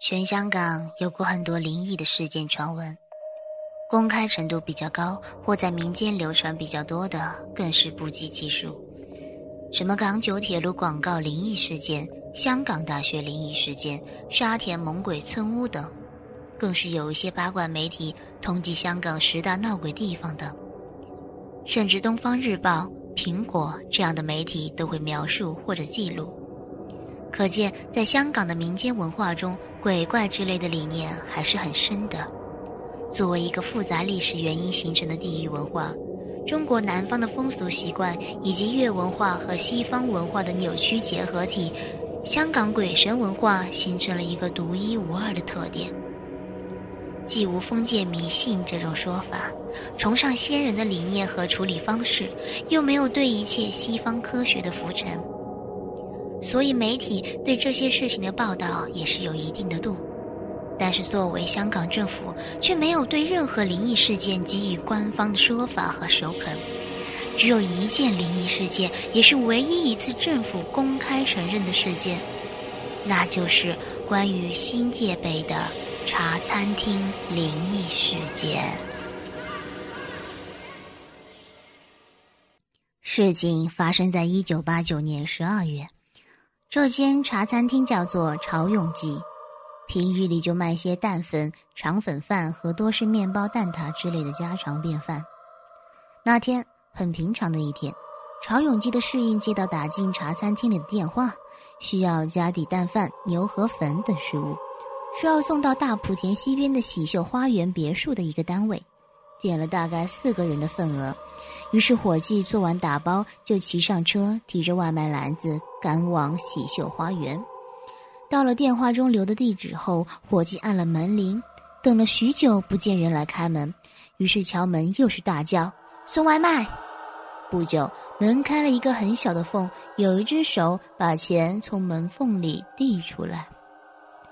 全香港有过很多灵异的事件传闻，公开程度比较高或在民间流传比较多的更是不计其数。什么港九铁路广告灵异事件、香港大学灵异事件、沙田猛鬼村屋等，更是有一些八卦媒体统计香港十大闹鬼地方等，甚至《东方日报》、苹果这样的媒体都会描述或者记录。可见，在香港的民间文化中，鬼怪之类的理念还是很深的。作为一个复杂历史原因形成的地域文化，中国南方的风俗习惯以及粤文化和西方文化的扭曲结合体，香港鬼神文化形成了一个独一无二的特点。既无封建迷信这种说法，崇尚先人的理念和处理方式，又没有对一切西方科学的浮沉。所以媒体对这些事情的报道也是有一定的度，但是作为香港政府，却没有对任何灵异事件给予官方的说法和首肯。只有一件灵异事件，也是唯一一次政府公开承认的事件，那就是关于新界北的茶餐厅灵异事件。事情发生在一九八九年十二月。这间茶餐厅叫做潮永记，平日里就卖些蛋粉、肠粉饭和多式面包、蛋挞之类的家常便饭。那天很平常的一天，潮永记的侍应接到打进茶餐厅里的电话，需要加底蛋饭、牛河粉等食物，需要送到大莆田西边的喜秀花园别墅的一个单位。点了大概四个人的份额，于是伙计做完打包，就骑上车，提着外卖篮子赶往喜秀花园。到了电话中留的地址后，伙计按了门铃，等了许久不见人来开门，于是敲门又是大叫送外卖。不久，门开了一个很小的缝，有一只手把钱从门缝里递出来，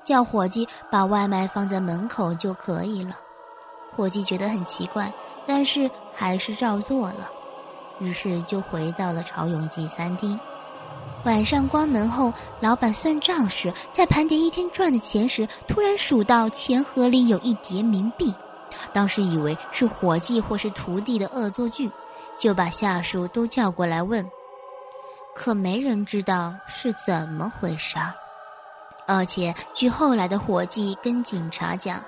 叫伙计把外卖放在门口就可以了。伙计觉得很奇怪，但是还是照做了，于是就回到了潮永记餐厅。晚上关门后，老板算账时，在盘点一天赚的钱时，突然数到钱盒里有一叠冥币，当时以为是伙计或是徒弟的恶作剧，就把下属都叫过来问，可没人知道是怎么回事儿。而且据后来的伙计跟警察讲。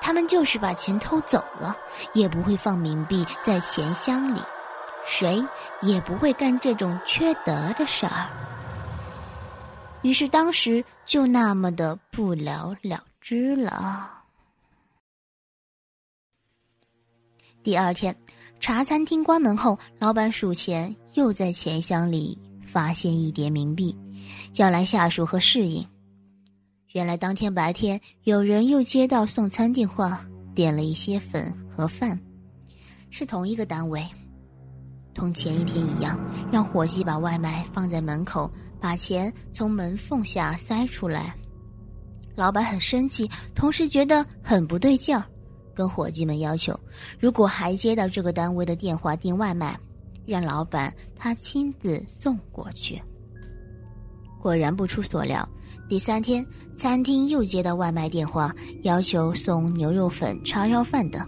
他们就是把钱偷走了，也不会放冥币在钱箱里，谁也不会干这种缺德的事儿。于是当时就那么的不了了之了。第二天，茶餐厅关门后，老板数钱，又在钱箱里发现一叠冥币，叫来下属和侍应。原来当天白天，有人又接到送餐电话，点了一些粉和饭，是同一个单位，同前一天一样，让伙计把外卖放在门口，把钱从门缝下塞出来。老板很生气，同时觉得很不对劲儿，跟伙计们要求，如果还接到这个单位的电话订外卖，让老板他亲自送过去。果然不出所料。第三天，餐厅又接到外卖电话，要求送牛肉粉、叉烧饭等。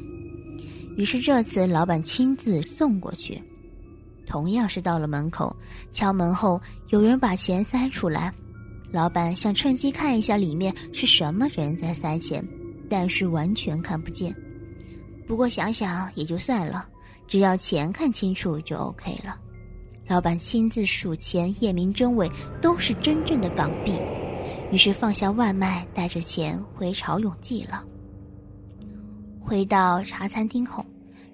于是这次老板亲自送过去。同样是到了门口，敲门后有人把钱塞出来，老板想趁机看一下里面是什么人在塞钱，但是完全看不见。不过想想也就算了，只要钱看清楚就 OK 了。老板亲自数钱，验明真伪，都是真正的港币。于是放下外卖，带着钱回潮永记了。回到茶餐厅后，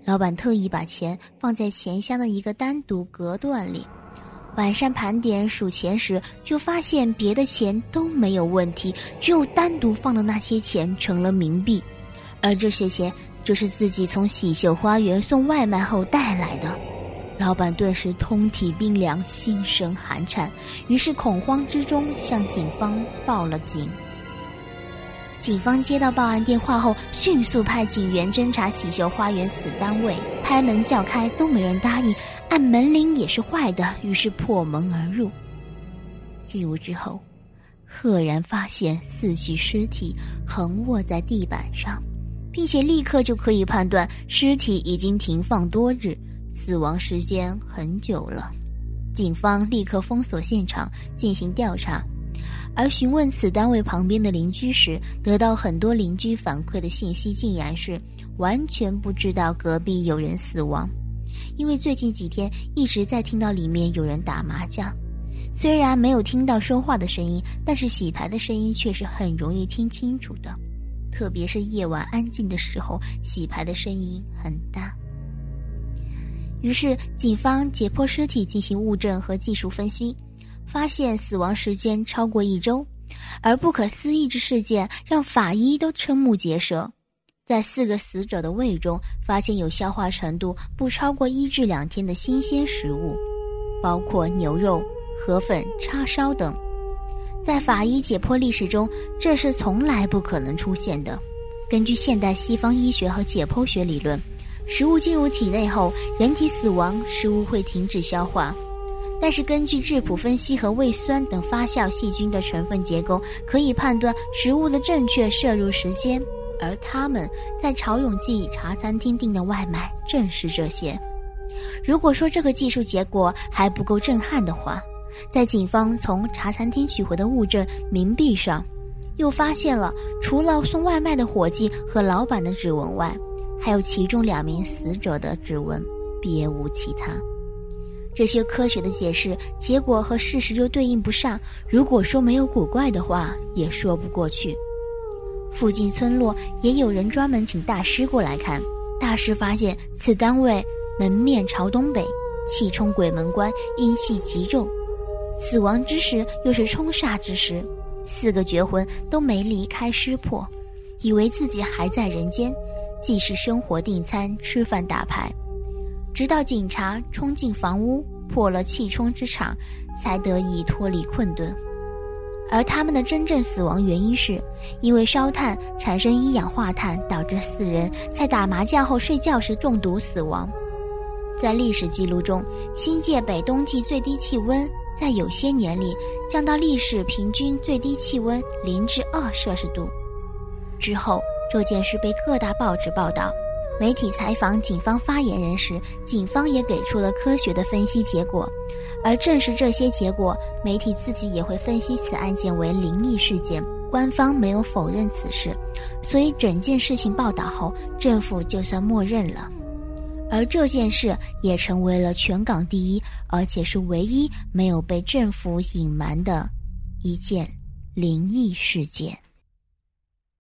老板特意把钱放在钱箱的一个单独隔断里。晚上盘点数钱时，就发现别的钱都没有问题，只有单独放的那些钱成了冥币，而这些钱就是自己从喜秀花园送外卖后带来的。老板顿时通体冰凉，心生寒颤，于是恐慌之中向警方报了警。警方接到报案电话后，迅速派警员侦查喜秀花园此单位，拍门叫开都没人答应，按门铃也是坏的，于是破门而入。进屋之后，赫然发现四具尸体横卧在地板上，并且立刻就可以判断尸体已经停放多日，死亡时间很久了。警方立刻封锁现场进行调查，而询问此单位旁边的邻居时，得到很多邻居反馈的信息竟然是完全不知道隔壁有人死亡，因为最近几天一直在听到里面有人打麻将。虽然没有听到说话的声音，但是洗牌的声音却是很容易听清楚的，特别是夜晚安静的时候，洗牌的声音很大。于是，警方解剖尸体进行物证和技术分析，发现死亡时间超过一周，而不可思议之事件让法医都瞠目结舌，在四个死者的胃中发现有消化程度不超过一至两天的新鲜食物，包括牛肉。河粉、叉烧等，在法医解剖历史中，这是从来不可能出现的。根据现代西方医学和解剖学理论，食物进入体内后，人体死亡，食物会停止消化。但是，根据质谱分析和胃酸等发酵细菌的成分结构，可以判断食物的正确摄入时间。而他们在曹永记茶餐厅订的外卖正是这些。如果说这个技术结果还不够震撼的话，在警方从茶餐厅取回的物证冥币上，又发现了除了送外卖的伙计和老板的指纹外，还有其中两名死者的指纹，别无其他。这些科学的解释结果和事实又对应不上。如果说没有古怪的话，也说不过去。附近村落也有人专门请大师过来看。大师发现此单位门面朝东北，气冲鬼门关，阴气极重。死亡之时又是冲煞之时，四个绝魂都没离开尸魄，以为自己还在人间，既是生活订餐、吃饭打牌，直到警察冲进房屋破了气冲之场，才得以脱离困顿。而他们的真正死亡原因是，因为烧炭产生一氧化碳，导致四人在打麻将后睡觉时中毒死亡。在历史记录中，新界北冬季最低气温。在有些年里降到历史平均最低气温零至二摄氏度之后，这件事被各大报纸报道。媒体采访警方发言人时，警方也给出了科学的分析结果。而正是这些结果，媒体自己也会分析此案件为灵异事件，官方没有否认此事，所以整件事情报道后，政府就算默认了。而这件事也成为了全港第一，而且是唯一没有被政府隐瞒的一件灵异事件。